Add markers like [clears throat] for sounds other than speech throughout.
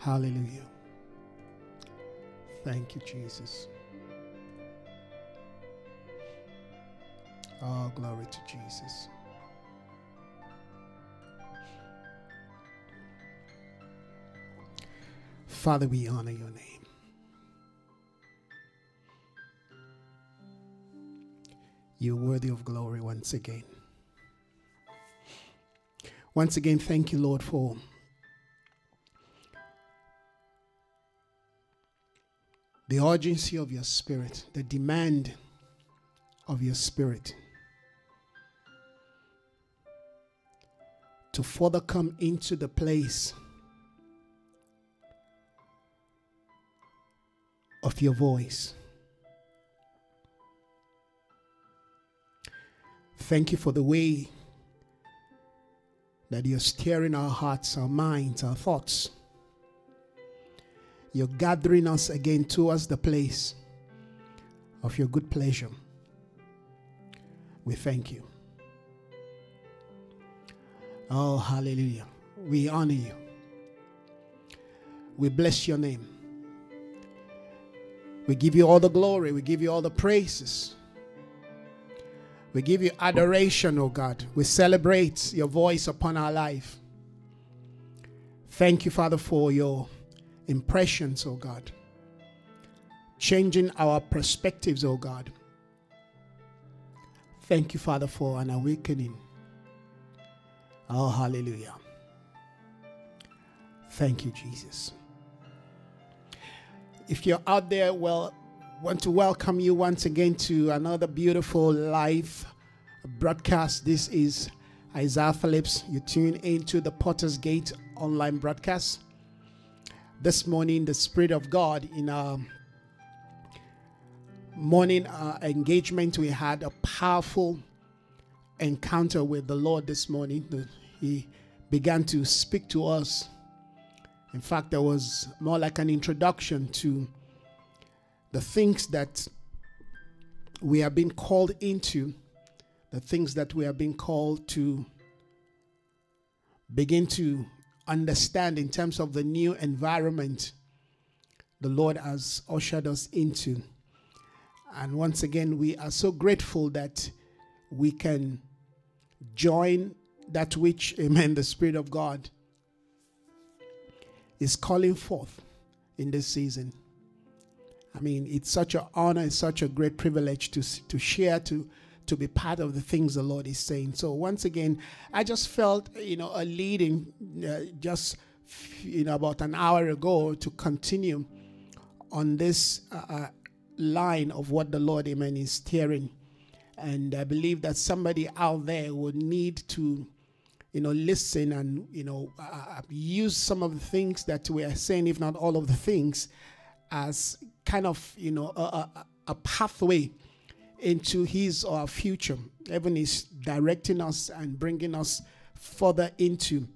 Hallelujah. Thank you, Jesus. Oh, glory to Jesus. Father, we honor your name. You're worthy of glory once again. Once again, thank you, Lord, for the urgency of your spirit, the demand of your spirit to further come into the place of your voice. Thank you for the way that you're stirring our hearts, our minds, our thoughts. You're gathering us again towards the place of your good pleasure. We thank you. Oh, hallelujah. We honor you. We bless your name. We give you all the glory. We give you all the praises. We give you adoration, oh God. We celebrate your voice upon our life. Thank you, Father, for your impressions, oh God. Changing our perspectives, oh God. Thank you, Father, for an awakening. Oh, hallelujah. Thank you, Jesus. If you're out there, well, want to welcome you once again to another beautiful live broadcast. This is Isaiah Phillips. You tune into the Potter's Gate online broadcast. This morning, the Spirit of God in our morning uh, engagement, we had a powerful encounter with the Lord this morning. He began to speak to us. In fact, there was more like an introduction to the things that we have been called into, the things that we have been called to begin to understand in terms of the new environment the Lord has ushered us into. And once again, we are so grateful that we can join that which, [laughs] amen, the Spirit of God is calling forth in this season. I mean, it's such an honor, it's such a great privilege to, to share, to, to be part of the things the Lord is saying. So, once again, I just felt, you know, a leading uh, just, you know, about an hour ago to continue on this uh, uh, line of what the Lord, amen, is steering. And I believe that somebody out there would need to, you know, listen and, you know, uh, use some of the things that we are saying, if not all of the things, as kind of, you know, a, a, a pathway into his or our future. Heaven is directing us and bringing us further into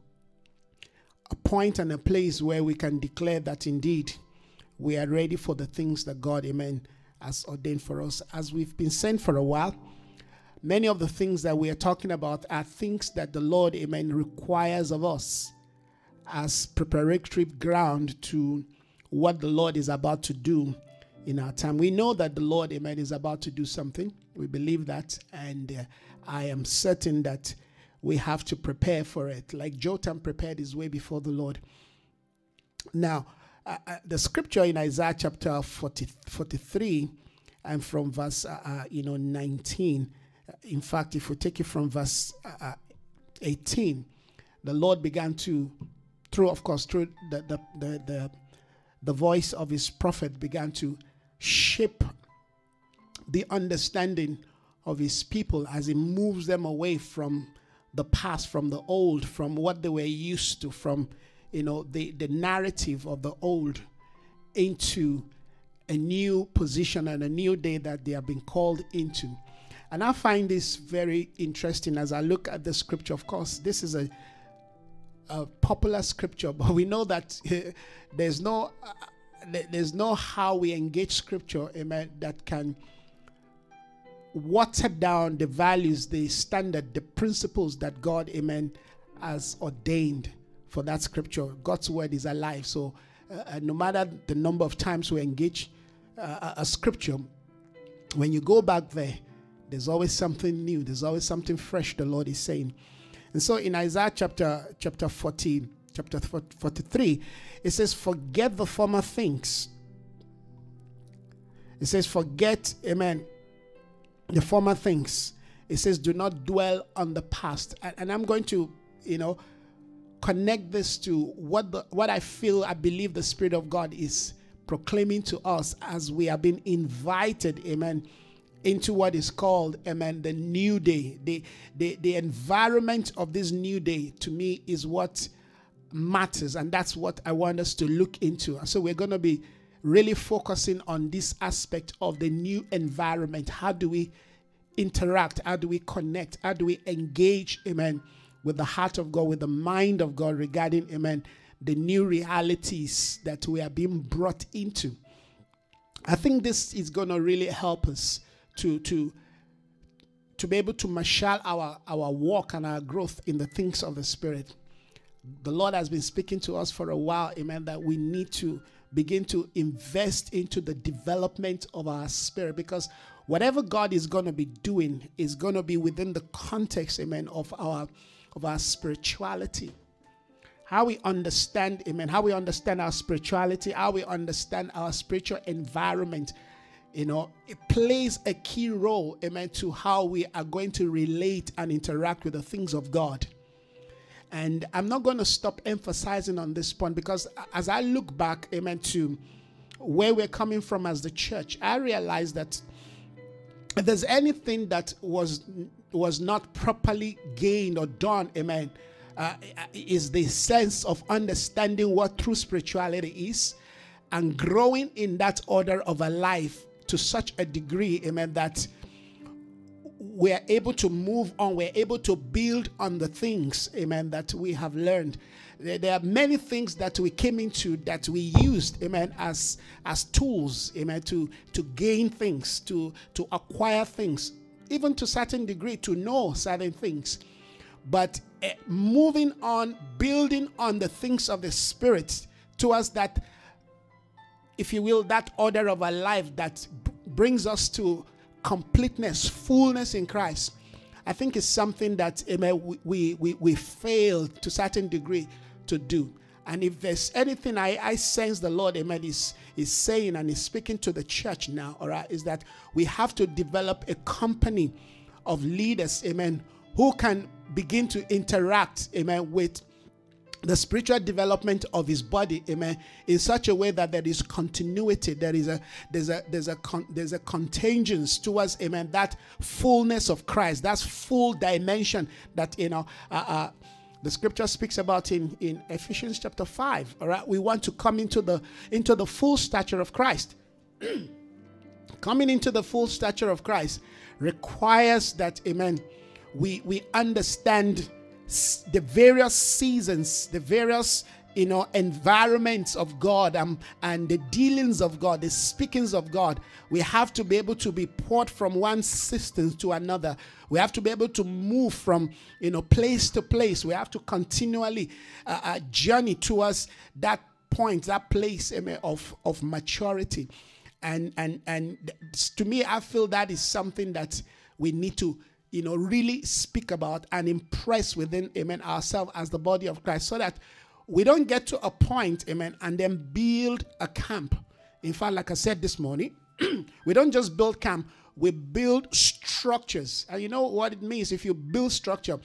a point and a place where we can declare that indeed we are ready for the things that God, amen, has ordained for us. As we've been saying for a while, many of the things that we are talking about are things that the Lord, amen, requires of us as preparatory ground to what the Lord is about to do in our time. We know that the Lord, amen, is about to do something. We believe that. And uh, I am certain that we have to prepare for it. Like Jotham prepared his way before the Lord. Now, uh, uh, the scripture in Isaiah chapter 40, 43 and from verse, uh, uh you know, 19. Uh, in fact, if we take it from verse 18, the Lord began to, through, of course, through the, the, the, the the voice of his prophet began to shape the understanding of his people as he moves them away from the past, from the old, from what they were used to, from you know the, the narrative of the old into a new position and a new day that they have been called into. And I find this very interesting as I look at the scripture. Of course, this is a a popular scripture, [laughs] but we know that [laughs] there's no uh, there's no how we engage scripture, amen, that can water down the values, the standard, the principles that God, amen, has ordained for that scripture. God's word is alive. So uh, no matter the number of times we engage uh, a scripture, when you go back there, there's always something new. There's always something fresh the Lord is saying. And so in Isaiah chapter chapter 14, chapter 43, it says, Forget the former things. It says, Forget, amen, the former things. It says, Do not dwell on the past. And, and I'm going to, you know, connect this to what the what I feel, I believe the Spirit of God is proclaiming to us as we have been invited, amen, into what is called, amen, the new day. The, the, the environment of this new day to me is what matters, and that's what I want us to look into. And So we're going to be really focusing on this aspect of the new environment. How do we interact? How do we connect? How do we engage, amen, with the heart of God, with the mind of God regarding, amen, the new realities that we are being brought into. I think this is going to really help us to to to be able to marshal our our walk and our growth in the things of the spirit. The Lord has been speaking to us for a while, amen, that we need to begin to invest into the development of our spirit because whatever God is going to be doing is going to be within the context, amen, of our of our spirituality how we understand, amen, how we understand our spirituality, how we understand our spiritual environment, you know, it plays a key role, amen, to how we are going to relate and interact with the things of God. And I'm not going to stop emphasizing on this point because as I look back, amen, to where we're coming from as the church, I realize that if there's anything that was was not properly gained or done, amen, uh, is the sense of understanding what true spirituality is and growing in that order of a life to such a degree, amen, that we're able to move on, we're able to build on the things, amen, that we have learned. There, are many things that we came into that we used, amen, as as tools, amen, to to gain things, to to acquire things, even to certain degree to know certain things. But uh, moving on, building on the things of the Spirit towards that, if you will, that order of a life that b- brings us to completeness, fullness in Christ. I think is something that amen, we, we, we fail to certain degree to do. And if there's anything I, I sense the Lord, amen, is, is saying and is speaking to the church now, all right, is that we have to develop a company of leaders, amen, who can begin to interact, amen, with the spiritual development of his body amen in such a way that there is continuity there is a there's a there's a con, there's a contingence towards amen that fullness of christ that's full dimension that you know uh, uh, the scripture speaks about in in ephesians chapter 5 all right? We want to come into the into the full stature of christ. [clears throat] Coming into the full stature of christ requires that amen we we understand the various seasons, the various you know environments of God um, and the dealings of God, the speakings of God. We have to be able to be poured from one system to another. We have to be able to move from you know place to place. We have to continually uh, uh, journey towards that point, that place of of maturity. And and and to me, I feel that is something that we need to you know, really speak about and impress within, amen, ourselves as the body of Christ so that we don't get to a point, amen, and then build a camp. In fact, like I said this morning, [clears throat] we don't just build camp, we build structures. And you know what it means if you build structure?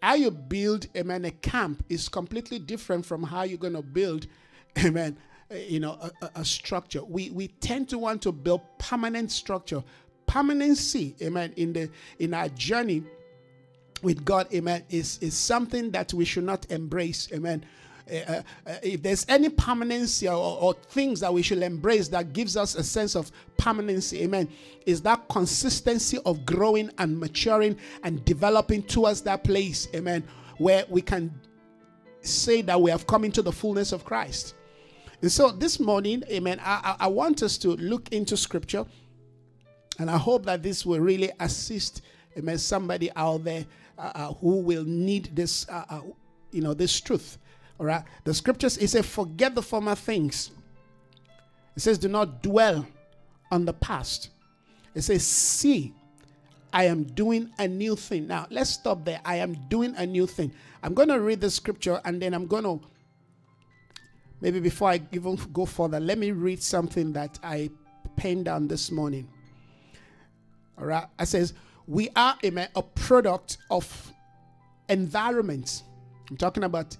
How you build, amen, a camp is completely different from how you're going to build, [laughs] amen, you know, a, a, structure. We, we tend to want to build permanent structure, permanency, amen, in the in our journey with God, amen, is, is something that we should not embrace, amen. Uh, uh, if there's any permanency or, or, things that we should embrace that gives us a sense of permanency, amen, is that consistency of growing and maturing and developing towards that place, amen, where we can say that we have come into the fullness of Christ. And so this morning, amen, I, I want us to look into scripture and I hope that this will really assist amen, somebody out there uh, uh, who will need this, uh, uh, you know, this truth. All right. The scriptures, it says, forget the former things. It says, do not dwell on the past. It says, see, I am doing a new thing. Now, let's stop there. I am doing a new thing. I'm going to read the scripture and then I'm going to, maybe before I even go further, let me read something that I penned down this morning. All right. I says, we are a, a product of environment. I'm talking about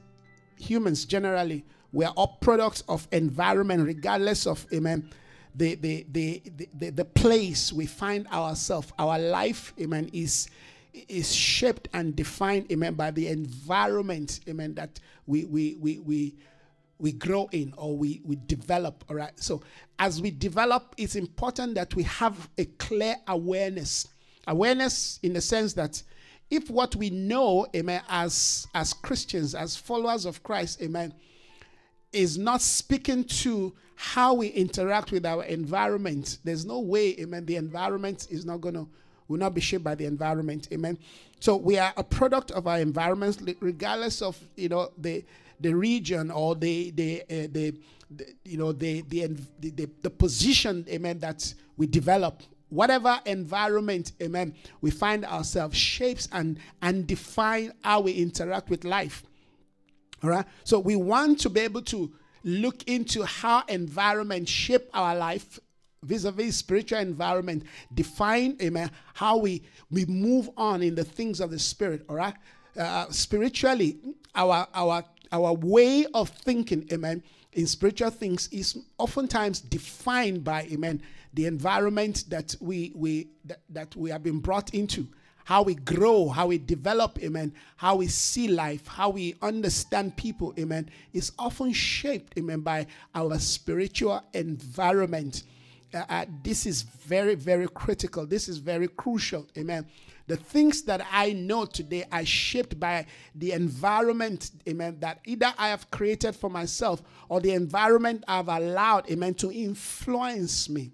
humans generally. We are all products of environment, regardless of, amen, the, the, the, the, the place we find ourselves. Our life, amen, is, is shaped and defined, amen, by the environment, amen, that we, we, we, we, we grow in or we, we develop, all right? So as we develop, it's important that we have a clear awareness. Awareness in the sense that if what we know, amen, as, as Christians, as followers of Christ, amen, is not speaking to how we interact with our environment, there's no way, amen, the environment is not to, will not be shaped by the environment, amen. So we are a product of our environments, regardless of, you know, the, the region or the, the, uh, the, the, you know, the, the, the, the position, amen, that we develop whatever environment, amen, we find ourselves shapes and, and define how we interact with life. All right. So we want to be able to look into how environment shape our life vis-a-vis spiritual environment define amen how we we move on in the things of the spirit all right uh, spiritually our our our way of thinking amen in spiritual things is oftentimes defined by amen the environment that we we that, that we have been brought into how we grow, how we develop, amen, how we see life, how we understand people, amen, is often shaped, amen, by our spiritual environment. Uh, uh, this is very, very critical. This is very crucial, amen. The things that I know today are shaped by the environment, amen, that either I have created for myself or the environment I've allowed, amen, to influence me.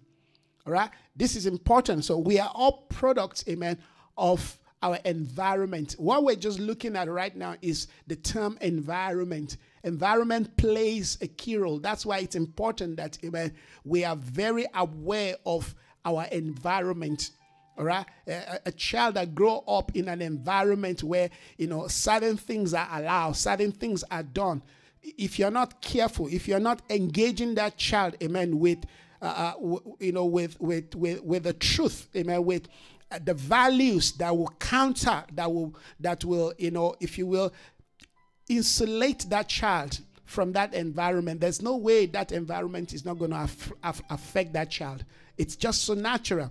All right? This is important. So we are all products, amen, of our environment. What we're just looking at right now is the term environment. Environment plays a key role. That's why it's important that amen, we are very aware of our environment. All right, a, a, child that grow up in an environment where you know certain things are allowed, certain things are done. If you're not careful, if you're not engaging that child, amen, with uh, uh w- you know, with with with with the truth, amen, with uh, the values that will counter that will that will you know if you will insulate that child from that environment there's no way that environment is not going to af- af- affect that child it's just so natural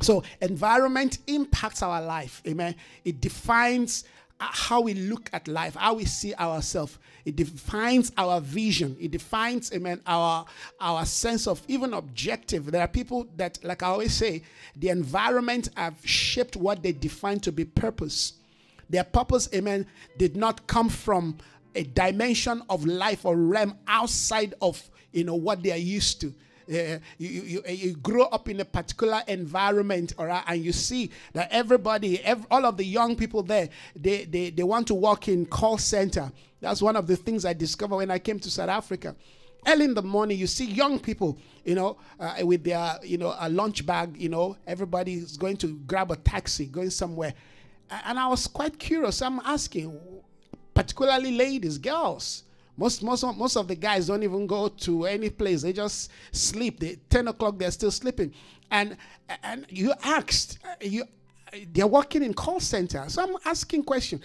so environment impacts our life amen it defines uh, how we look at life, how we see ourselves. It defines our vision. It defines, amen, our our sense of even objective. There are people that, like I always say, the environment have shaped what they define to be purpose. Their purpose, amen, did not come from a dimension of life or realm outside of you know what they are used to. Uh, you, you, you grow up in a particular environment, all right, and you see that everybody, every, all of the young people there, they, they, they want to work in call center. That's one of the things I discovered when I came to South Africa. Early in the morning, you see young people, you know, uh, with their, you know, a lunch bag, you know, everybody is going to grab a taxi, going somewhere. And I was quite curious. I'm asking, particularly ladies, girls, most, most, most of the guys don't even go to any place. They just sleep. They, 10 o'clock, they're still sleeping. And, and you asked, uh, you, they're working in call center. So I'm asking question.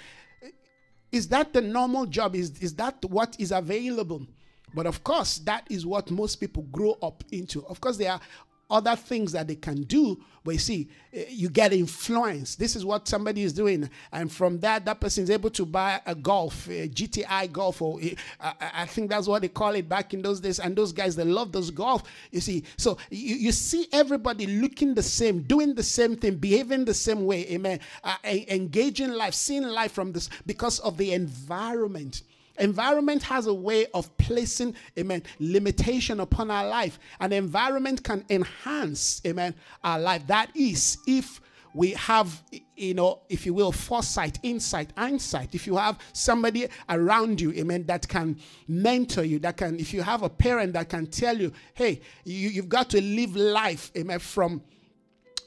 Is that the normal job? Is, is that what is available? But of course, that is what most people grow up into. Of course, there are other things that they can do but you see eh, you get influence. This is what somebody is doing. And from that that person is able to buy a golf a gti golf or eh, I, think that's what they call it back in those days. And those guys they love those golf you see. So you, you see everybody looking the same doing the same thing behaving the same way amen uh, engaging life seeing life from this because of the environment Environment has a way of placing, amen, limitation upon our life. And environment can enhance, amen, our life. That is, if we have, you know, if you will, foresight, insight, insight. If you have somebody around you, amen, that can mentor you, that can, if you have a parent that can tell you, hey, you, you've got to live life, amen, from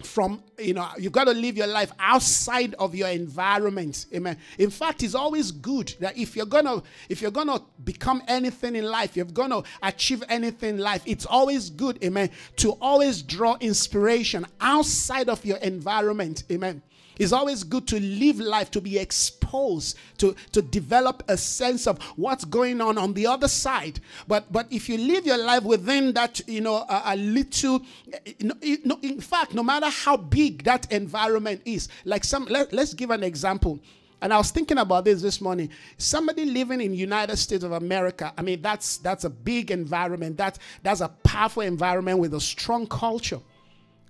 from you know you've got to live your life outside of your environment. Amen. In fact it's always good that if you're gonna if you're gonna become anything in life you're gonna achieve anything in life it's always good amen to always draw inspiration outside of your environment. Amen it's always good to live life, to be exposed, to, to develop a sense of what's going on on the other side. But but if you live your life within that, you know, a, a little, you know, in fact, no matter how big that environment is, like some, let, let's give an example. And I was thinking about this this morning. Somebody living in United States of America. I mean, that's that's a big environment. That that's a powerful environment with a strong culture.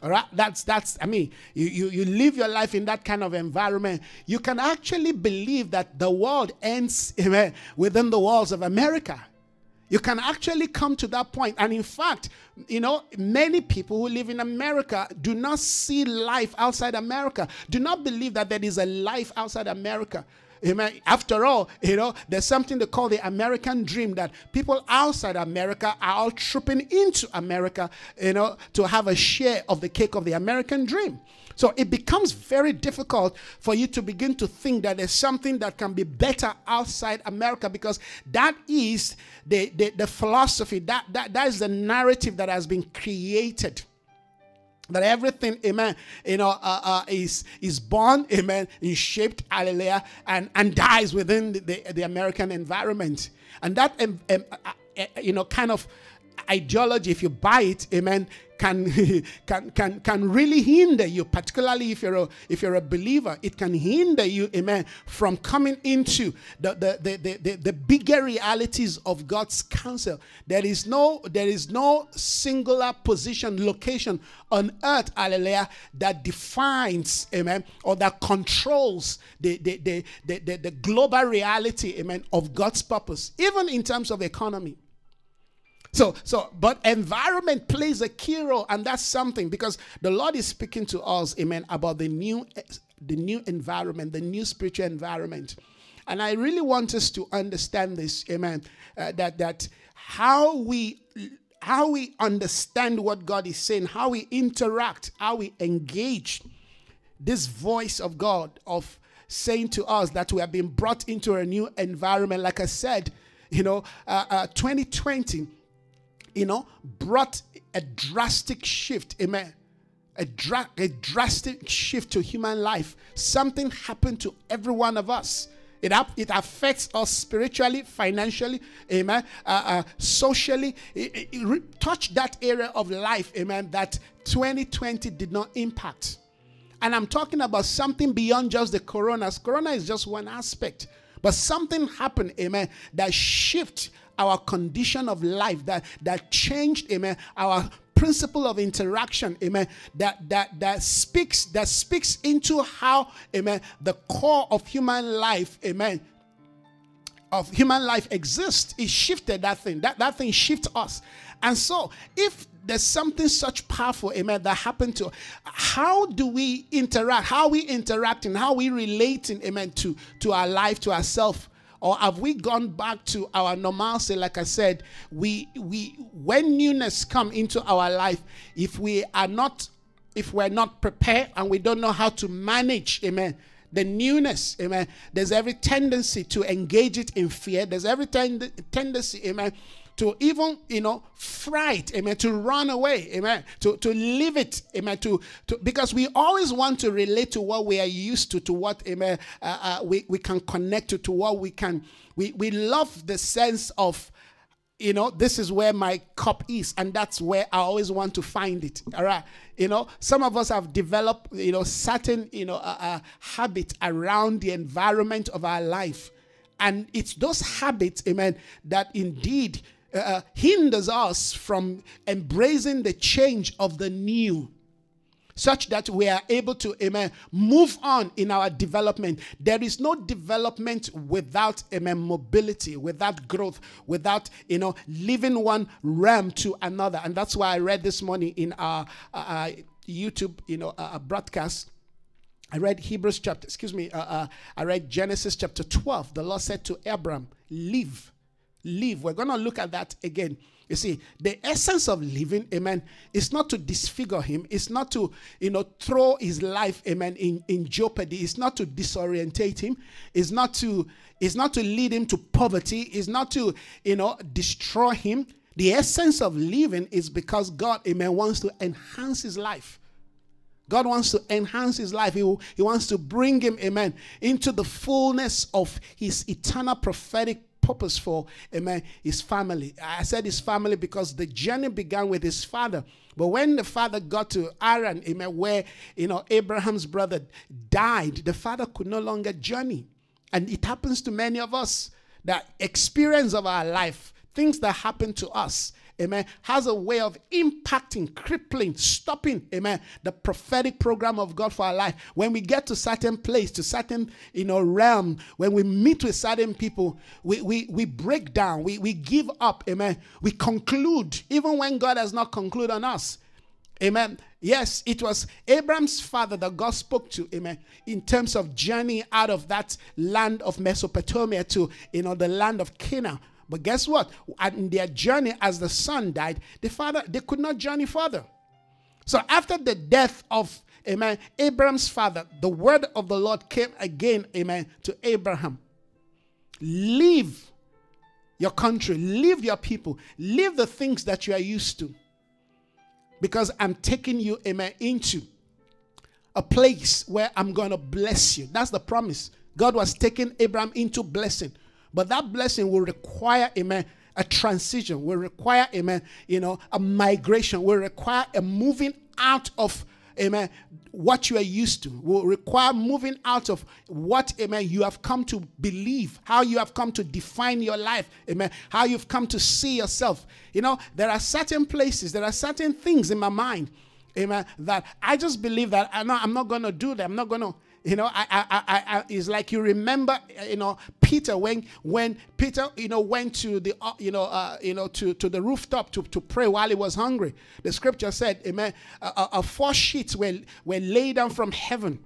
All right, that's that's. I mean, you, you you live your life in that kind of environment. You can actually believe that the world ends [laughs] within the walls of America. You can actually come to that point. And in fact, you know, many people who live in America do not see life outside America, do not believe that there is a life outside America. Amen. After all, you know, there's something they call the American dream that people outside America are all trooping into America, you know, to have a share of the cake of the American dream. So it becomes very difficult for you to begin to think that there's something that can be better outside America because that is the, the, the philosophy, that, that, that is the narrative that has been created that everything amen you know uh, uh, is is born amen is shaped hallelujah and and dies within the, the, the american environment. And that um, um, uh, you know kind of ideology if you buy it amen can [laughs] can can can really hinder you particularly if you're a if you're a believer it can hinder you amen from coming into the the the, the, the, bigger realities of god's counsel. There is no there is no singular position location on earth hallelujah that defines amen or that controls the the, the, the, the global reality amen of god's purpose even in terms of economy so, so, but environment plays a key role, and that's something because the Lord is speaking to us, amen, about the new, the new environment, the new spiritual environment. And I really want us to understand this, amen, uh, that that how we how we understand what God is saying, how we interact, how we engage this voice of God of saying to us that we have been brought into a new environment. Like I said, you know, uh, uh, 2020 you know, brought a drastic shift. Amen. A, dra- a drastic shift to human life. Something happened to every one of us. It, up, it affects us spiritually, financially, amen, uh, uh, socially. It, it, it re- touched that area of life, amen, that 2020 did not impact. And I'm talking about something beyond just the coronas. Corona is just one aspect. But something happened, amen, that shift our condition of life, that, that changed, amen, our principle of interaction, amen, that, that, that speaks, that speaks into how, amen, the core of human life, amen, of human life exists. It shifted that thing. That, that thing shifts us. And so, if there's something such powerful, amen, that happened to how do we interact? How are we interacting? How we relating, amen, to, to our life, to ourselves? Or have we gone back to our normalcy like i said we we when newness come into our life if we are not if we're not prepared and we don't know how to manage amen the newness amen there's every tendency to engage it in fear. There's every ten- tendency amen to even, you know, fright, amen, to run away, amen, to, to leave it, amen, to, to because we always want to relate to what we are used to, to what, amen, uh, uh, we, we can connect to, to what we can, we, we love the sense of, you know, this is where my cup is, and that's where I always want to find it. All right, you know, some of us have developed, you know, certain, you know, uh, uh, habits around the environment of our life, and it's those habits, amen, that indeed uh, uh, hinders us from embracing the change of the new such that we are able to amen move on in our development. There is no development without amen mobility without growth without you know living one realm to another. And that's why i read this morning in our, uh, youtube you know uh, broadcast. I read Hebrews chapter, excuse me, uh, uh, I read Genesis chapter 12. The Lord said to Abram, Live, live. We're going to look at that again. You see, the essence of living, amen, is not to disfigure him. It's not to, you know, throw his life, amen, in, in jeopardy. It's not to disorientate him. It's not to, it's not to lead him to poverty. It's not to, you know, destroy him. The essence of living is because God, amen, wants to enhance his life. God wants to enhance his life. He, he wants to bring him, amen, into the fullness of his eternal prophetic purpose for, amen, his family. I said his family because the journey began with his father. But when the father got to Haran, amen, where, you know, Abraham's brother died, the father could no longer journey. And it happens to many of us that experience of our life, things that happen to us, amen, has a way of impacting, crippling, stopping, amen, the prophetic program of God for our life. When we get to certain place, to certain, you know, realm, when we meet with certain people, we, we, we break down, we, we give up, amen. We conclude, even when God has not concluded on us. Amen. Yes, it was Abraham's father that God spoke to, amen, in terms of journey out of that land of Mesopotamia to, you know, the land of Canaan. But guess what? In their journey, as the son died, the father, they could not journey further. So after the death of, amen, Abraham's father, the word of the Lord came again, amen, to Abraham. Leave your country, leave your people, leave the things that you are used to. Because I'm taking you, amen, into a place where I'm going to bless you. That's the promise. God was taking Abraham into blessing. But that blessing will require, amen, a transition, will require, amen, you know, a migration, will require a moving out of, amen, what you are used to, will require moving out of what, amen, you have come to believe, how you have come to define your life, amen, how you've come to see yourself. You know, there are certain places, there are certain things in my mind, amen, that I just believe that I'm not, I'm not going to do that. I'm not going to you know, I, I, I, I, it's like you remember, you know, Peter when when Peter, you know, went to the, uh, you know, uh, you know, to, to the rooftop to, to pray while he was hungry. The scripture said, Amen. Uh, uh, four sheets were were laid down from heaven,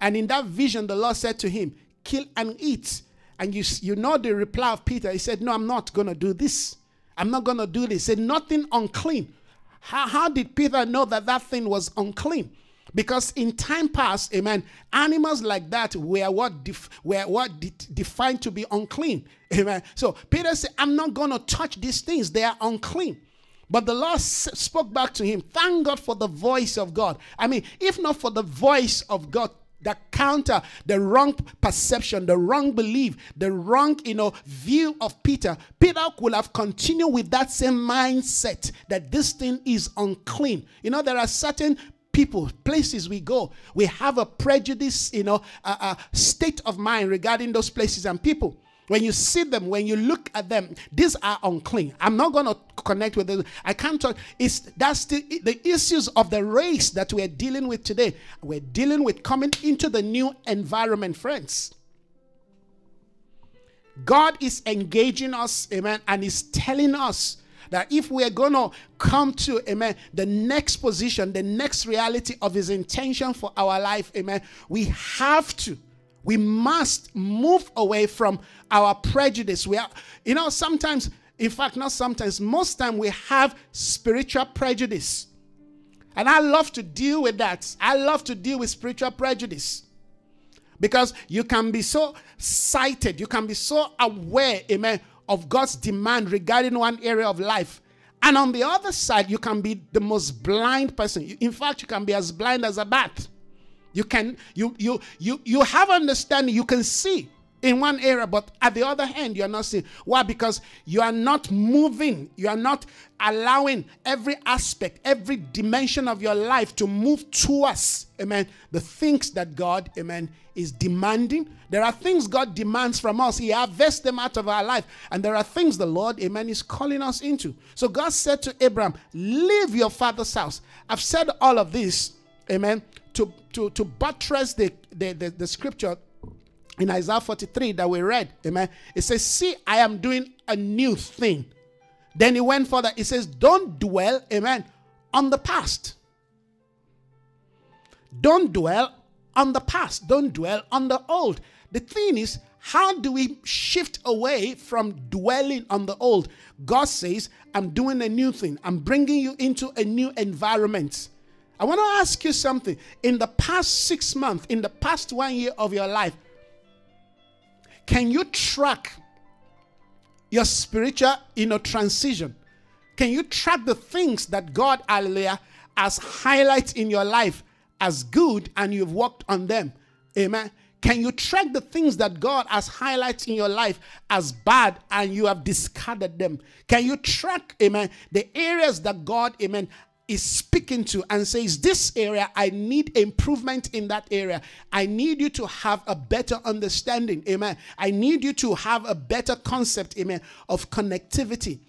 and in that vision, the Lord said to him, "Kill and eat." And you you know the reply of Peter. He said, "No, I'm not to do this. I'm not to do this." He said, "Nothing unclean." How, how did Peter know that that thing was unclean? Because in time past, amen, animals like that were what def- were what de- defined to be unclean. Amen. So Peter said, I'm not going to touch these things, they are unclean. But the Lord spoke back to him. Thank God for the voice of God. I mean, if not for the voice of God, that counter the wrong perception, the wrong belief, the wrong, you know, view of Peter, Peter could have continued with that same mindset that this thing is unclean. You know, there are certain people, places we go, we have a prejudice, you know, a, a state of mind regarding those places and people. When you see them, when you look at them, these are unclean. I'm not going to connect with them. I can't talk. It's that's the, the issues of the race that we're dealing with today. We're dealing with coming into the new environment, friends. God is engaging us, amen, and is telling us that if we are going to come to, amen, the next position, the next reality of his intention for our life, amen, we have to, we must move away from our prejudice. We are, you know, sometimes, in fact, not sometimes, most time we have spiritual prejudice. And I love to deal with that. I love to deal with spiritual prejudice. Because you can be so sighted, you can be so aware, amen, of God's demand regarding one area of life. And on the other side, you can be the most blind person. In fact, you can be as blind as a bat. You can you you you you have understanding, you can see in one area, but at the other hand, you're not seeing. Why? Because you are not moving, you are not allowing every aspect, every dimension of your life to move towards, amen, the things that God, amen, is demanding. There are things God demands from us, He harvests them out of our life. And there are things the Lord, amen, is calling us into. So God said to Abraham, Leave your father's house. I've said all of this, amen, to, to, to buttress the, the, the, the scripture in Isaiah 43 that we read. Amen. It says, See, I am doing a new thing. Then he went further. He says, Don't dwell, amen, on the past. Don't dwell on the past, don't dwell on the old. The thing is, how do we shift away from dwelling on the old? God says, I'm doing a new thing, I'm bringing you into a new environment. I want to ask you something. In the past six months, in the past one year of your life, can you track your spiritual you know, transition? Can you track the things that God, hallelujah, has highlighted in your life as good and you've worked on them? Amen. Can you track the things that God has highlighted in your life as bad and you have discarded them? Can you track, amen, the areas that God, amen, is speaking to and says, This area, I need improvement in that area. I need you to have a better understanding. Amen. I need you to have a better concept, amen, of connectivity.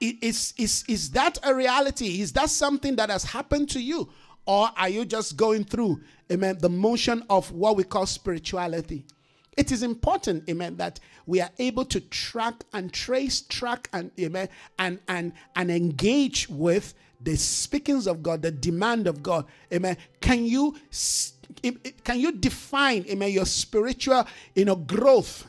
Is, is, is that a reality? Is that something that has happened to you? Or are you just going through, amen, the motion of what we call spirituality? It is important, amen, that we are able to track and trace, track and amen, and and and engage with the speakings of God, the demand of God. Amen. Can you can you define, amen, your spiritual, you know, growth?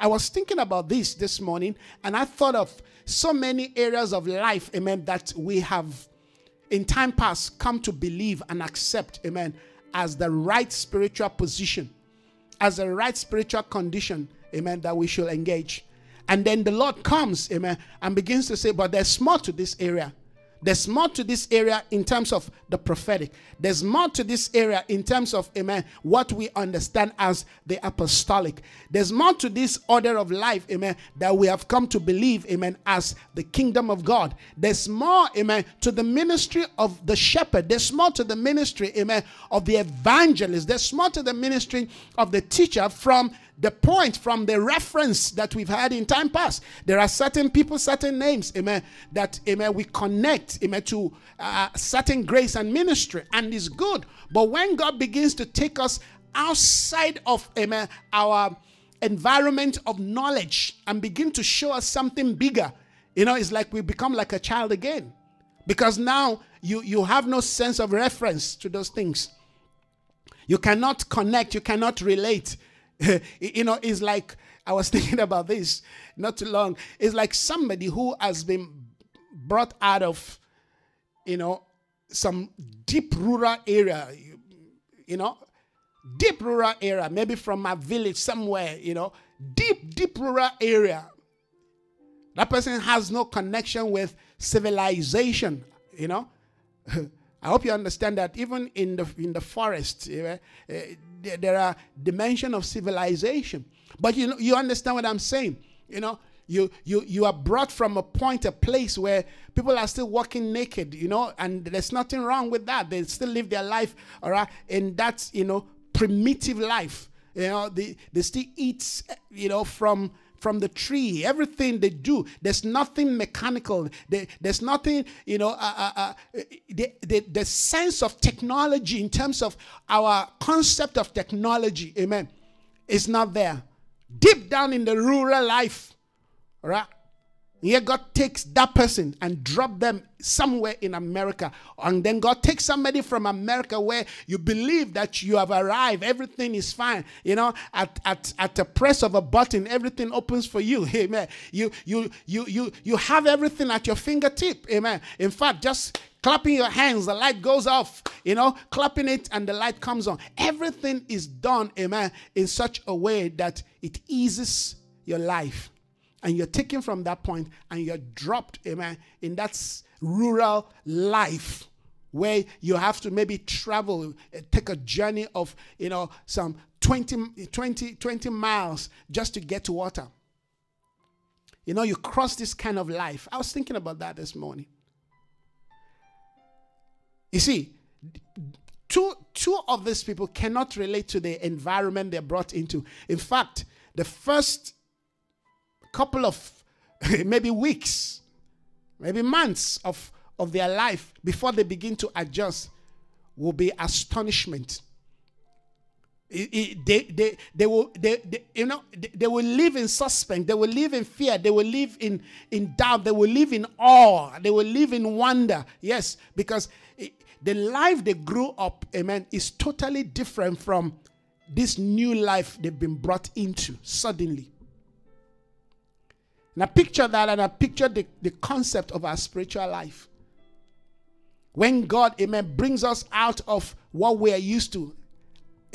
I was thinking about this this morning, and I thought of so many areas of life, amen, that we have in time past come to believe and accept, amen, as the right spiritual position, as the right spiritual condition, amen, that we should engage. And then the Lord comes, amen, and begins to say, but there's more to this area. There's more to this area in terms of the prophetic. There's more to this area in terms of, amen, what we understand as the apostolic. There's more to this order of life, amen, that we have come to believe, amen, as the kingdom of God. There's more, amen, to the ministry of the shepherd. There's more to the ministry, amen, of the evangelist. There's more to the ministry of the teacher from the point from the reference that we've had in time past. There are certain people, certain names, amen, that, amen, we connect, amen, to uh, certain grace and ministry, and it's good. But when God begins to take us outside of, amen, our environment of knowledge and begin to show us something bigger, you know, it's like we become like a child again. Because now you, you have no sense of reference to those things. You cannot connect, you cannot relate [laughs] you know, it's like I was [laughs] thinking about this not too long. It's like somebody who has been brought out of, you know, some deep rural area, you, you know, deep rural area, maybe from a village somewhere, you know, deep, deep rural area. That person has no connection with civilization, you know. [laughs] I hope you understand that even in the in the forest, uh, there are dimension of civilization. But you know, you understand what I'm saying. You know, you you you are brought from a point, a place where people are still walking naked. You know, and there's nothing wrong with that. They still live their life, all right, in that you know primitive life. You know, they they still eat, you know, from from the tree. Everything they do, there's nothing mechanical. there's nothing, you know, uh, uh, uh, the, the, the sense of technology in terms of our concept of technology, amen, is not there. Deep down in the rural life, right? Here, God takes that person and drop them somewhere in America. And then God takes somebody from America where you believe that you have arrived, everything is fine. You know, at, at, at the press of a button, everything opens for you. [laughs] Amen. You you you you you have everything at your fingertip. Amen. In fact, just clapping your hands, the light goes off, you know, clapping it and the light comes on. Everything is done, amen, in such a way that it eases your life and you're taken from that point and you're dropped, amen, in that rural life where you have to maybe travel, eh, take a journey of, you know, some 20, 20, 20 miles just to get to water. You know, you cross this kind of life. I was thinking about that this morning. You see, two, two of these people cannot relate to the environment they're brought into. In fact, the first couple of [laughs] maybe weeks, maybe months of, of their life before they begin to adjust will be astonishment. they, they, they will they, they, you know they, they will live in suspense. They will live in fear. They will live in in doubt. They will live in awe. They will live in wonder. Yes because it, the life they grew up amen is totally different from this new life they've been brought into suddenly and i picture that and i picture the, the concept of our spiritual life when god amen brings us out of what we are used to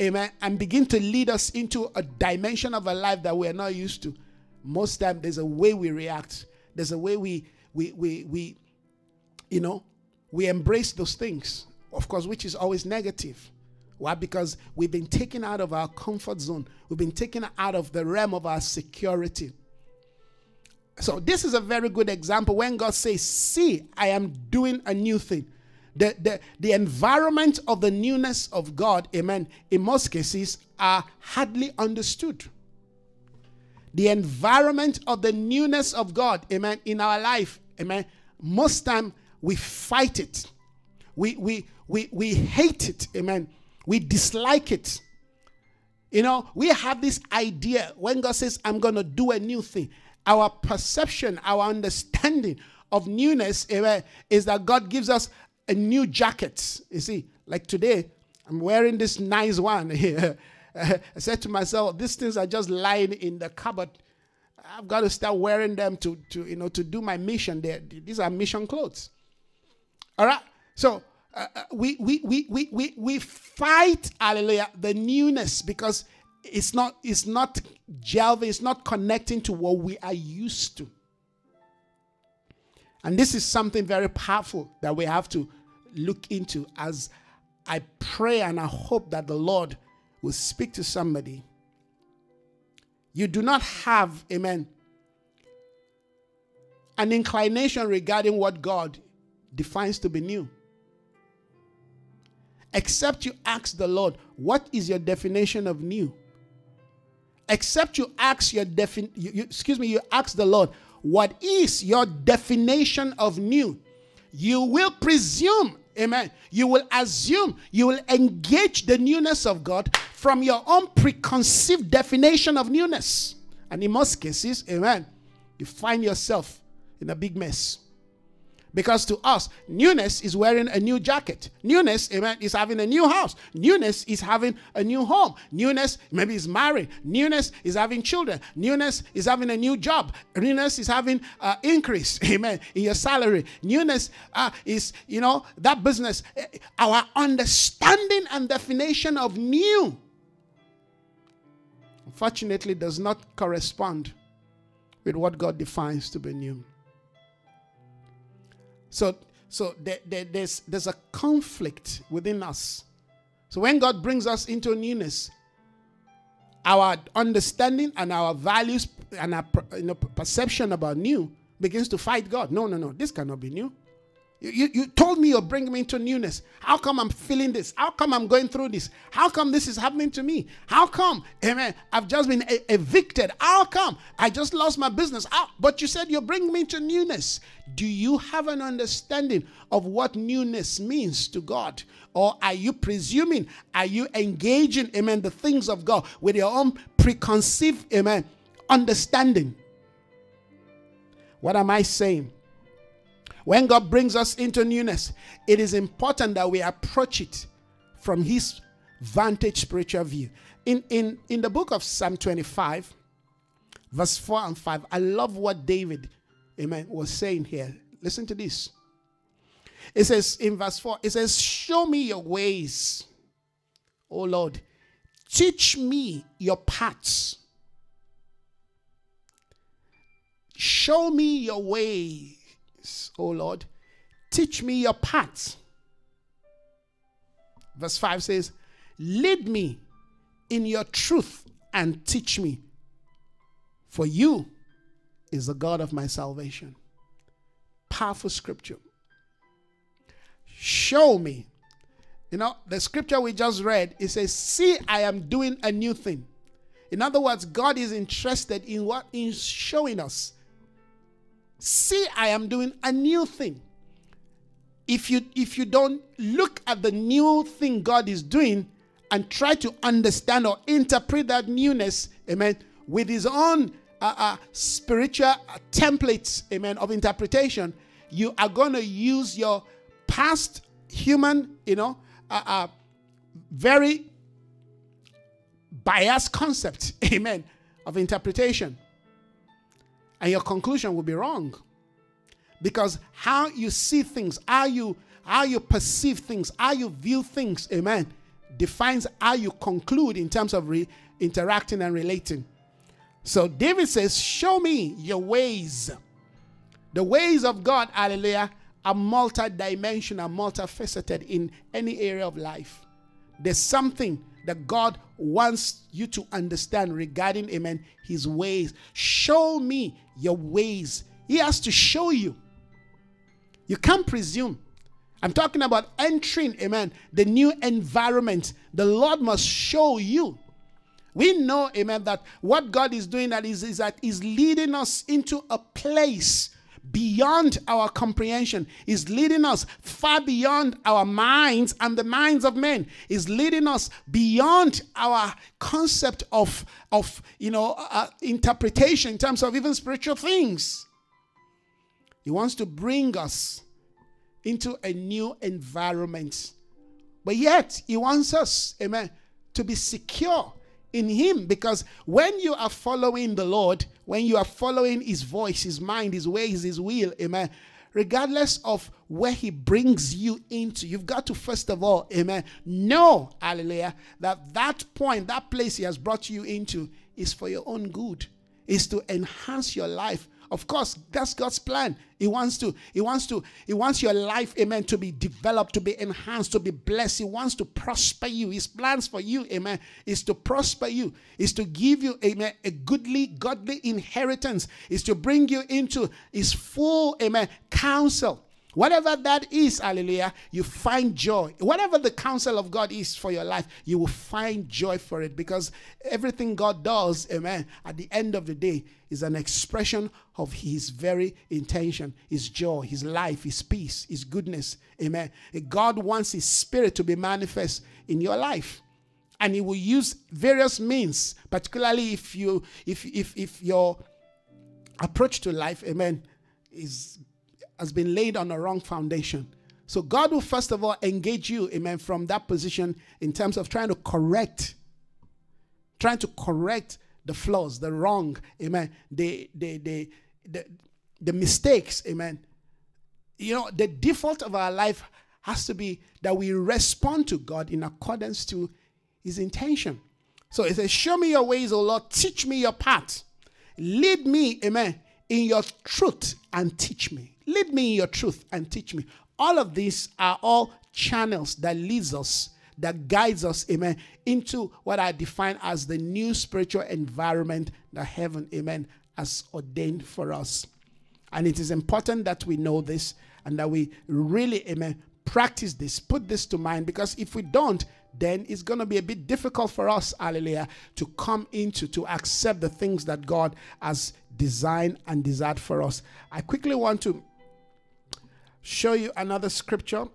amen, and begin to lead us into a dimension of a life that we're not used to, most time there's a way we react. There's a way we we we we you know we embrace those things, of course, which is always negative. Why? Because we've been taken out of our comfort zone. We've been taken out of the realm of our security. So this is a very good example when God says, "See, I am doing a new thing." the, the, the environment of the newness of God, amen, in most cases are hardly understood. The environment of the newness of God, amen, in our life, amen, most time we fight it. We, we, we, we hate it, amen. We dislike it. You know, we have this idea when God says, I'm going to do a new thing. Our perception, our understanding of newness amen, is that God gives us a new jacket. You see, like today, I'm wearing this nice one [laughs] here. I said to myself, these things are just lying in the cupboard. I've got to start wearing them to, to you know, to do my mission. There, these are mission clothes. All right. So uh, uh, we, we, we, we, we, we fight, hallelujah, the newness because it's not, it's not gelving, it's not connecting to what we are used to. And this is something very powerful that we have to look into as I pray and I hope that the Lord will speak to somebody. You do not have, amen, an inclination regarding what God defines to be new. Except you ask the Lord, what is your definition of new? Except you ask your defin you, you, excuse me, you ask the Lord, what is your definition of new? You will presume, amen. You will assume, you will engage the newness of God from your own preconceived definition of newness. And in most cases, amen, you find yourself in a big mess. Because to us, newness is wearing a new jacket. Newness, amen, is having a new house. Newness is having a new home. Newness, maybe is married. Newness is having children. Newness is having a new job. Newness is having uh, increase, [laughs] amen, in your salary. Newness uh, is, you know, that business. Our understanding and definition of new, unfortunately, does not correspond with what God defines to be new. So, so there, there, there's, there's a conflict within us. So when God brings us into newness, our understanding and our values and our you know, perception about new begins to fight God. No, no, no, this cannot be new. You, you, you, told me you're bringing me into newness. How come I'm feeling this? How come I'm going through this? How come this is happening to me? How come, amen, I've just been evicted? How come I just lost my business? How? But you said you're bringing me into newness. Do you have an understanding of what newness means to God? Or are you presuming, are you engaging, amen, the things of God with your own preconceived, amen, understanding? What am I saying? When God brings us into newness, it is important that we approach it from His vantage spiritual view. In, in, in the book of Psalm 25, verse 4 and 5, I love what David, amen, was saying here. Listen to this. It says in verse 4, it says, Show me your ways, O Lord. Teach me your paths. Show me your way O Lord. Teach me your paths. Verse 5 says, Lead me in your truth and teach me, for you is the God of my salvation. Powerful scripture. Show me. You know, the scripture we just read, it says, See, I am doing a new thing. In other words, God is interested in what in showing us See, I am doing a new thing. If you if you don't look at the new thing God is doing and try to understand or interpret that newness, amen, with his own uh, uh, spiritual templates, amen, of interpretation, you are going to use your past human, you know, uh, uh, very biased concept, [laughs] amen, of interpretation. And your conclusion will be wrong. Because how you see things, how you how you perceive things, how you view things, amen, defines how you conclude in terms of re- interacting and relating. So David says, Show me your ways. The ways of God, hallelujah, are multi-dimensional, multifaceted in any area of life. There's something that God wants you to understand regarding, amen, his ways. Show me your ways. He has to show you. You can't presume. I'm talking about entering, amen, the new environment. The Lord must show you. We know, amen, that what God is doing that is, is that is leading us into a place beyond our comprehension, is leading us far beyond our minds and the minds of men, is leading us beyond our concept of, of you know, uh, interpretation in terms of even spiritual things. He wants to bring us into a new environment. But yet, He wants us, amen, to be secure in Him. Because when you are following the Lord, when you are following His voice, His mind, His ways, His will, amen, regardless of where He brings you into, you've got to first of all, amen, know, hallelujah, that that point, that place He has brought you into is for your own good, is to enhance your life of course, that's God's plan. He wants to, He wants to, He wants your life, amen, to be developed, to be enhanced, to be blessed. He wants to prosper you. His plans for you, amen, is to prosper you, is to give you, amen, a goodly, godly inheritance, is to bring you into His full, amen, counsel. Whatever that is, hallelujah, you find joy. Whatever the counsel of God is for your life, you will find joy for it because everything God does, amen, at the end of the day is an expression of His very intention, His joy, His life, His peace, His goodness, amen. God wants His Spirit to be manifest in your life. And He will use various means, particularly if you if if if your approach to life, amen, is has been laid on a wrong foundation. So God will first of all engage you, amen, from that position in terms of trying to correct, trying to correct the flaws, the wrong, amen, the the the the, the mistakes, amen. You know, the default of our life has to be that we respond to God in accordance to his intention. So it says, Show me your ways, O Lord, teach me your path. Lead me, amen, in your truth and teach me. Lead me in your truth and teach me. All of these are all channels that leads us, that guides us, amen, into what I define as the new spiritual environment that heaven, amen, has ordained for us. And it is important that we know this and that we really, amen, practice this, put this to mind, because if we don't, then it's going to be a bit difficult for us, hallelujah, to come into, to accept the things that God has designed and desired for us. I quickly want to show you another scripture.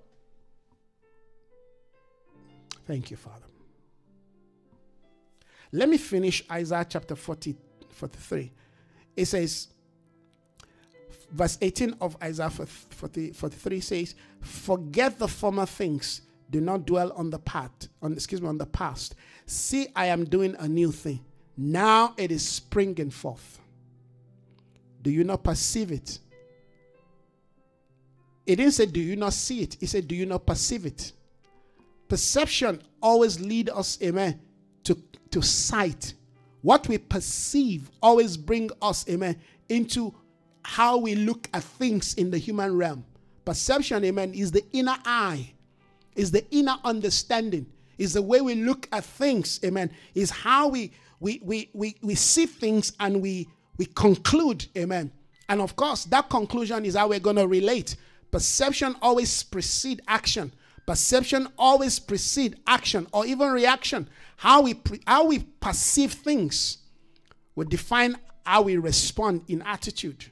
Thank you, Father. Let me finish Isaiah chapter 40, 43. It says, verse 18 of Isaiah 40, 43 says, Forget the former things, do not dwell on the past, on excuse me, on the past. See, I am doing a new thing. Now it is springing forth. Do you not perceive it? He didn't say, Do you not see it? He said, Do you not perceive it? Perception always lead us, amen, to, to sight. What we perceive always bring us, amen, into how we look at things in the human realm. Perception, amen, is the inner eye, is the inner understanding, is the way we look at things, amen, is how we we we we, we see things and we we conclude, amen. And of course, that conclusion is how we're going to relate Perception always precede action. Perception always precede action or even reaction. How we pre- how we perceive things will define how we respond in attitude.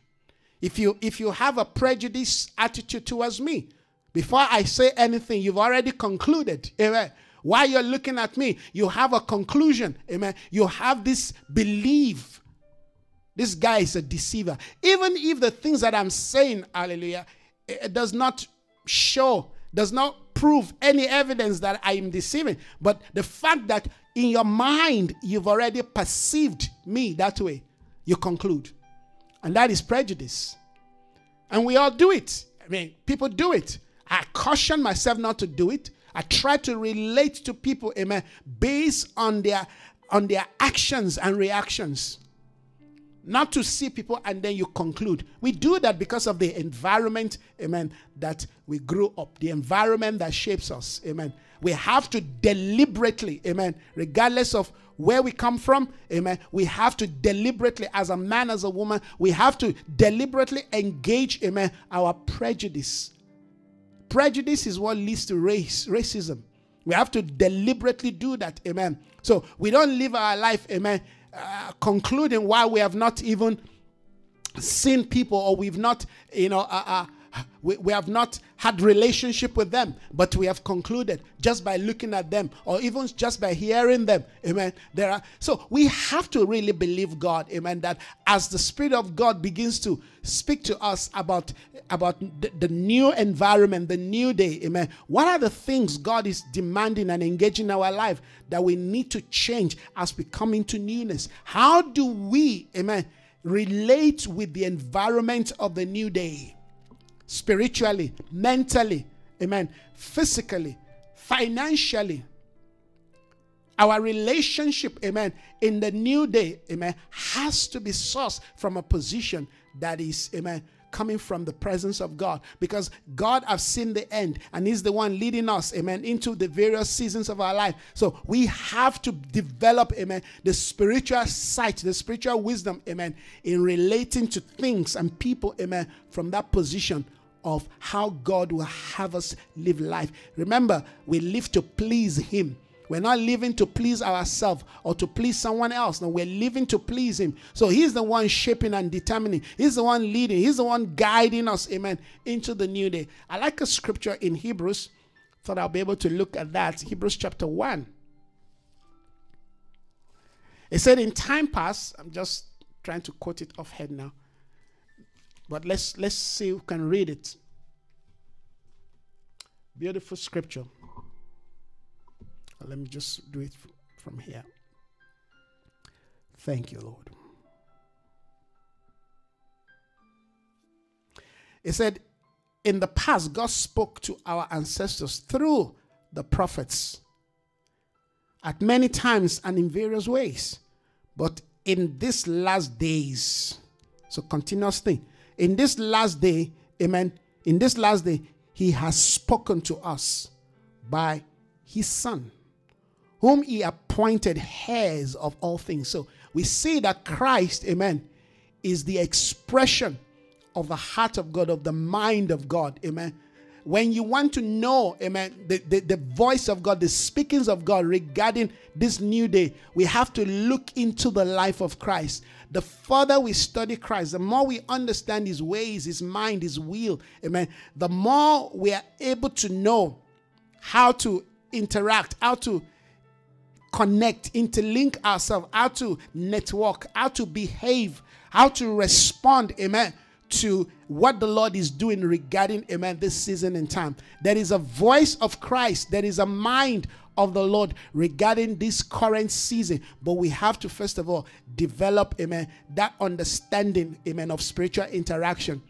If you if you have a prejudice attitude towards me, before I say anything, you've already concluded amen, While you're looking at me, you have a conclusion. Amen. You have this belief. This guy is a deceiver. Even if the things that I'm saying, hallelujah, it does not show, does not prove any evidence that I am deceiving. But the fact that in your mind you've already perceived me that way, you conclude. And that is prejudice. And we all do it. I mean, people do it. I caution myself not to do it. I try to relate to people, amen, based on their on their actions and reactions. Not to see people and then you conclude. We do that because of the environment, amen, that we grew up, the environment that shapes us, amen. We have to deliberately, amen, regardless of where we come from, amen, we have to deliberately, as a man, as a woman, we have to deliberately engage, amen, our prejudice. Prejudice is what leads to race, racism. We have to deliberately do that, amen. So we don't live our life, amen, uh, concluding why we have not even seen people or we've not, you know, uh, uh, we, we have not had relationship with them, but we have concluded just by looking at them or even just by hearing them. Amen. There are so we have to really believe God, amen, that as the Spirit of God begins to speak to us about, about the, the new environment, the new day, amen. What are the things God is demanding and engaging in our life that we need to change as we come into newness? How do we, amen, relate with the environment of the new day? Spiritually, mentally, amen, physically, financially. Our relationship, amen, in the new day, amen, has to be sourced from a position that is, amen, coming from the presence of God because God has seen the end and He's the one leading us, amen, into the various seasons of our life. So we have to develop, amen, the spiritual sight, the spiritual wisdom, amen, in relating to things and people, amen, from that position of how God will have us live life. Remember, we live to please Him. We're not living to please ourselves or to please someone else. No, we're living to please Him. So He's the one shaping and determining. He's the one leading. He's the one guiding us, amen, into the new day. I like a scripture in Hebrews. Thought I'll be able to look at that. Hebrews chapter 1. It said, In time past, I'm just trying to quote it off head now. But let's let's see who can read it. Beautiful scripture. Let me just do it from here. Thank you, Lord. It said, in the past, God spoke to our ancestors through the prophets at many times and in various ways. But in these last days, so continuous thing, in this last day, amen, in this last day, he has spoken to us by his son, whom he appointed heirs of all things. So we see that Christ, amen, is the expression of the heart of God, of the mind of God, amen when you want to know, amen, the, the, the, voice of God, the speakings of God regarding this new day, we have to look into the life of Christ. The further we study Christ, the more we understand his ways, his mind, his will, amen, the more we are able to know how to interact, how to connect, interlink ourselves, how to network, how to behave, how to respond, amen, to what the Lord is doing regarding, amen, this season and time. There is a voice of Christ, there is a mind of the Lord regarding this current season. But we have to, first of all, develop, amen, that understanding, amen, of spiritual interaction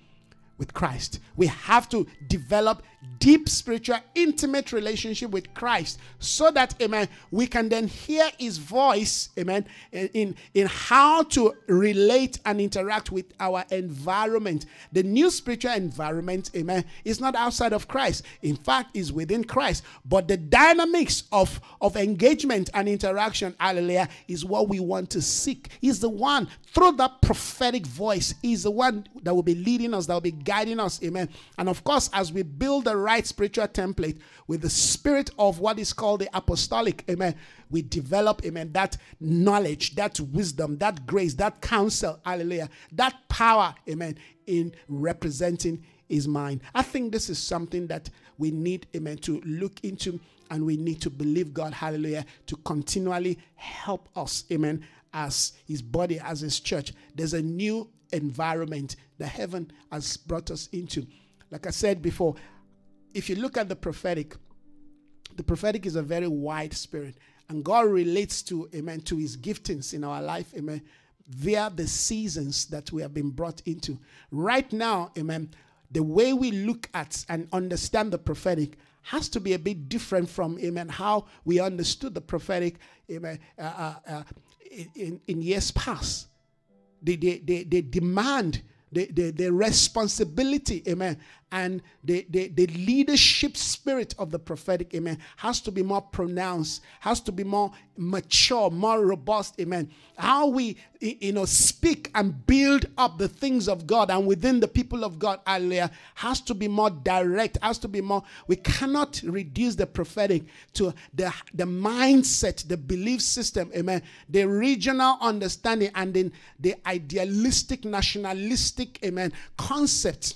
with Christ. We have to develop deep spiritual intimate relationship with Christ so that amen we can then hear his voice amen in in how to relate and interact with our environment. The new spiritual environment amen is not outside of Christ. In fact is within Christ. But the dynamics of of engagement and interaction hallelujah is what we want to seek. He's the one through that prophetic voice he's the one that will be leading us that will be guiding us amen and of course as we build the right spiritual template with the spirit of what is called the apostolic, amen, we develop, amen, that knowledge, that wisdom, that grace, that counsel, hallelujah, that power, amen, in representing his mind. I think this is something that we need, amen, to look into and we need to believe God, hallelujah, to continually help us, amen, as his body, as his church. There's a new environment that heaven has brought us into. Like I said before, if you look at the prophetic, the prophetic is a very wide spirit, and God relates to, amen, to his giftings in our life, amen, via the seasons that we have been brought into. Right now, amen, the way we look at and understand the prophetic has to be a bit different from, amen, how we understood the prophetic, amen, uh, uh, uh, in, in years past. They, they, they, they demand the, the, the responsibility, amen, and the, the, the leadership spirit of the prophetic, amen, has to be more pronounced, has to be more mature, more robust, amen. How we, you know, speak and build up the things of God and within the people of God, hallelujah, has to be more direct, has to be more, we cannot reduce the prophetic to the, the mindset, the belief system, amen, the regional understanding and then the idealistic, nationalistic, amen, concept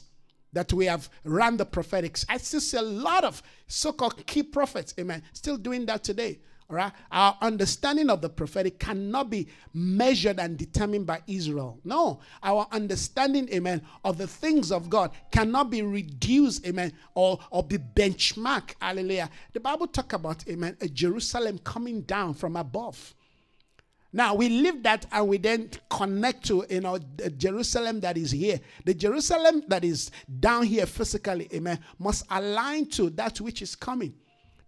that we have run the prophetics. I still see a lot of so-called key prophets, amen, still doing that today. All right? Our understanding of the prophetic cannot be measured and determined by Israel. No. Our understanding, amen, of the things of God cannot be reduced, amen, or, or be benchmark. Hallelujah. The Bible talk about, amen, a Jerusalem coming down from above. Now we leave that and we then connect to you know the Jerusalem that is here. The Jerusalem that is down here physically, amen, must align to that which is coming.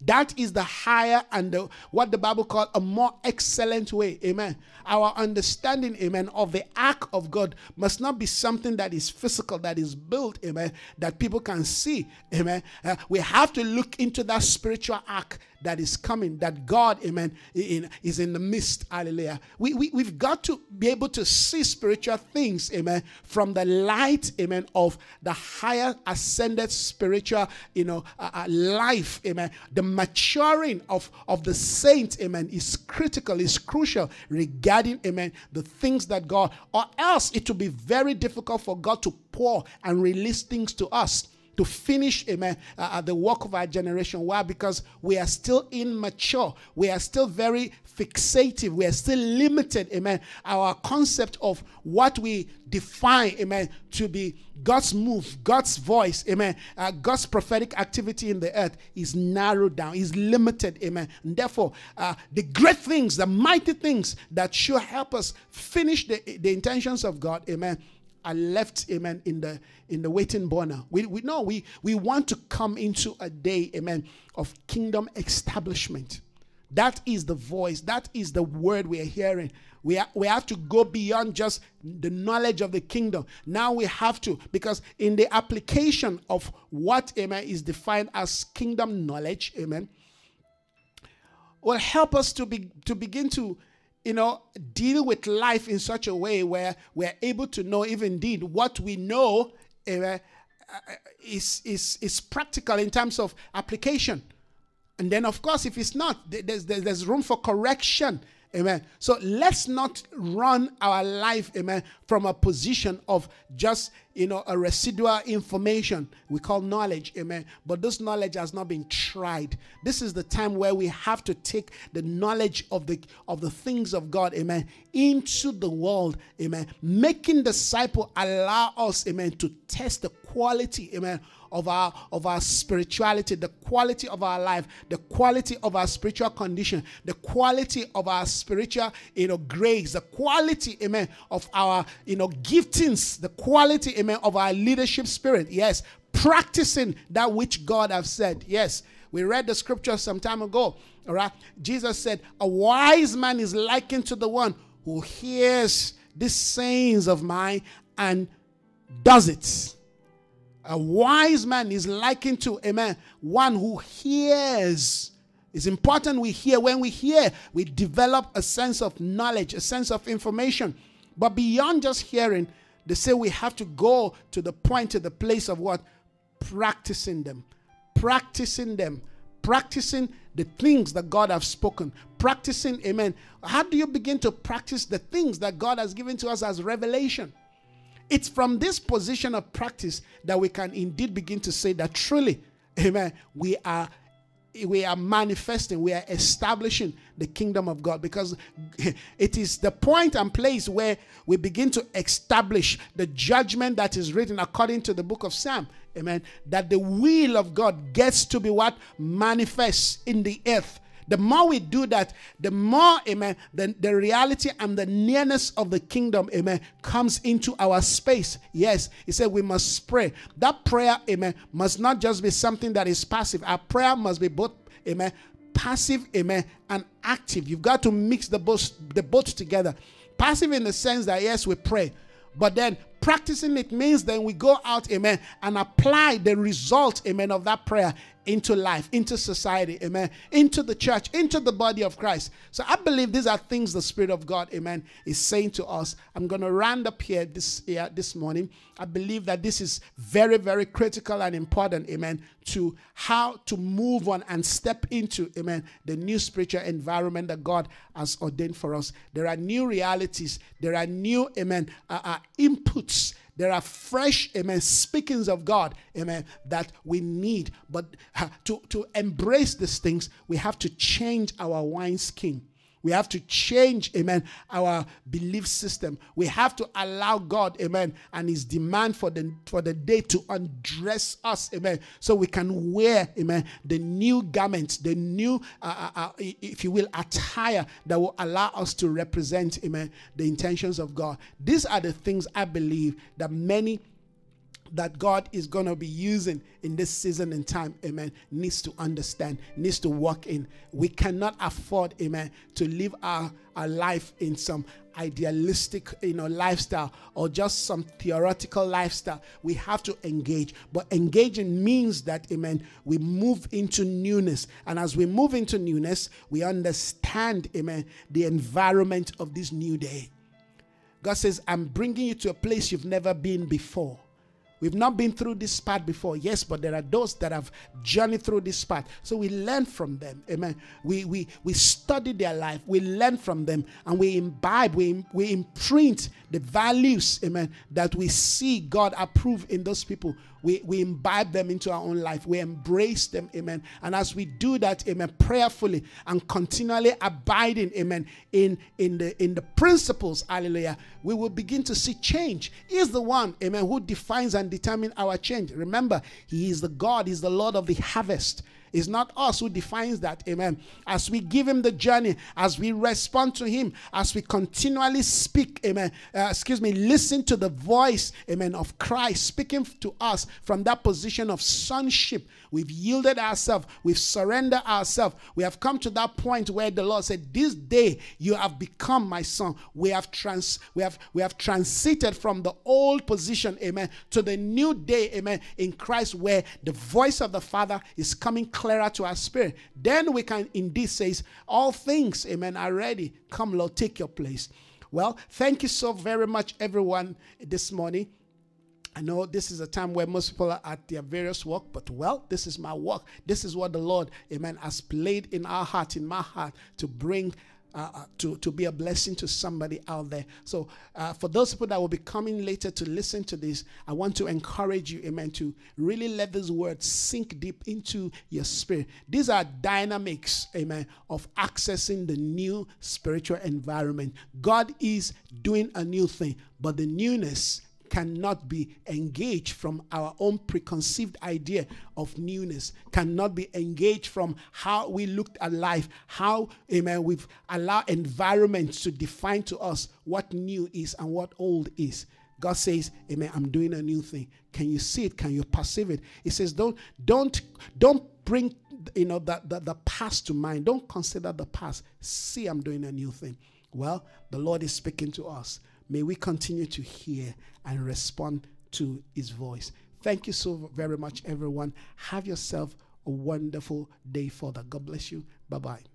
That is the higher and the, what the Bible calls a more excellent way. Amen. Our understanding, amen, of the ark of God must not be something that is physical, that is built, amen, that people can see. Amen. Uh, we have to look into that spiritual ark that is coming, that God, amen, in, is in the midst. Hallelujah. We, we, we've got to be able to see spiritual things, amen, from the light, amen, of the higher ascended spiritual, you know, uh, uh, life, amen. The maturing of, of the saint, amen, is critical, is crucial regarding, amen, the things that God, or else it will be very difficult for God to pour and release things to us to finish amen uh, uh, the work of our generation. Why? Because we are still immature. We are still very fixative. We are still limited amen our concept of what we define amen to be god's move god's voice amen uh, god's prophetic activity in the earth is narrowed down is limited amen. And therefore uh, the great things the mighty things that should help us finish the, the intentions of god amen are left, amen, in the in the waiting burner. We we know we we want to come into a day, amen, of kingdom establishment. That is the voice, that is the word we are hearing. We, are, we have to go beyond just the knowledge of the kingdom. Now we have to, because in the application of what, amen, is defined as kingdom knowledge, amen, will help us to be to begin to you know, deal with life in such a way where we're able to know, if indeed what we know uh, is, is, is practical in terms of application. And then, of course, if it's not, there's, there's room for correction Amen. So let's not run our life, amen, from a position of just, you know, a residual information we call knowledge, amen. But this knowledge has not been tried. This is the time where we have to take the knowledge of the of the things of God, amen, into the world, amen. Making disciple allow us, amen, to test the quality, amen, of our of our spirituality, the quality of our life, the quality of our spiritual condition, the quality of our spiritual, you know, grace, the quality, amen, of our, you know, giftings, the quality, amen, of our leadership spirit. Yes, practicing that which God has said. Yes, we read the scripture some time ago. All right, Jesus said, "A wise man is likened to the one who hears these sayings of mine and does it." A wise man is likened to a man, one who hears. It's important we hear. When we hear, we develop a sense of knowledge, a sense of information. But beyond just hearing, they say we have to go to the point, to the place of what? Practicing them. Practicing them. Practicing the things that God has spoken. Practicing, amen. How do you begin to practice the things that God has given to us as revelation? It's from this position of practice that we can indeed begin to say that truly, amen, we are we are manifesting, we are establishing the kingdom of God because [laughs] it is the point and place where we begin to establish the judgment that is written according to the book of Psalm. Amen. That the will of God gets to be what manifests in the earth. The more we do that, the more, amen, the, the reality and the nearness of the kingdom, amen, comes into our space. Yes, he said we must pray. That prayer, amen, must not just be something that is passive. Our prayer must be both, amen, passive, amen, and active. You've got to mix the both, the both together. Passive in the sense that, yes, we pray. But then practicing it means then we go out, amen, and apply the result, amen, of that prayer into life, into society, amen, into the church, into the body of Christ. So I believe these are things the Spirit of God, amen, is saying to us. I'm going to round up here this here this morning. I believe that this is very, very critical and important, amen, to how to move on and step into, amen, the new spiritual environment that God has ordained for us. There are new realities, there are new, amen, uh, uh, inputs there are fresh, amen, speakings of God, amen, that we need. But [laughs] to, to embrace these things, we have to change our wineskin. We have to change, amen, our belief system. We have to allow God, amen, and his demand for the for the day to undress us, amen, so we can wear, amen, the new garments, the new, uh, uh, uh, if you will, attire that will allow us to represent, amen, the intentions of God. These are the things I believe that many that God is going to be using in this season and time, amen, needs to understand, needs to walk in. We cannot afford, amen, to live our, our life in some idealistic you know lifestyle or just some theoretical lifestyle. We have to engage but engaging means that amen we move into newness. And as we move into newness we understand amen the environment of this new day. God says i'm bringing you to a place you've never been before We've not been through this path before, yes, but there are those that have journeyed through this path. So we learn from them. Amen. We we we study their life, we learn from them, and we imbibe, we, we imprint the values, amen, that we see God approve in those people we, we imbibe them into our own life. We embrace them, amen. And as we do that, amen, prayerfully and continually abiding, amen, in, in, the, in the principles, hallelujah, we will begin to see change. He is the one, amen, who defines and determines our change. Remember, He is the God, He's the Lord of the harvest. It's not us who defines that. Amen. As we give Him the journey, as we respond to Him, as we continually speak, Amen. Uh, excuse me, listen to the voice, Amen, of Christ speaking to us from that position of sonship. We've yielded ourselves, we've surrendered ourselves. We have come to that point where the Lord said, This day you have become my son. We have trans we have we have transited from the old position, amen, to the new day, amen, in Christ, where the voice of the Father is coming clearer to our spirit. Then we can indeed say, All things, amen, are ready. Come, Lord, take your place. Well, thank you so very much, everyone, this morning. I know this is a time where most people are at their various work, but well, this is my work. This is what the Lord, amen, has played in our heart, in my heart, to bring uh, uh, to, to be a blessing to somebody out there. So, uh, for those people that will be coming later to listen to this, I want to encourage you, amen, to really let these words sink deep into your spirit. These are dynamics, amen, of accessing the new spiritual environment. God is doing a new thing, but the newness cannot be engaged from our own preconceived idea of newness, cannot be engaged from how we looked at life, how, amen, we've allowed environments to define to us what new is and what old is. God says, Amen, I'm doing a new thing. Can you see it? Can you perceive it? He says, Don't, don't, don't bring you know that the, the past to mind. Don't consider the past. See, I'm doing a new thing. Well, the Lord is speaking to us. May we continue to hear and respond to his voice. Thank you so very much, everyone. Have yourself a wonderful day, Father. God bless you. Bye bye.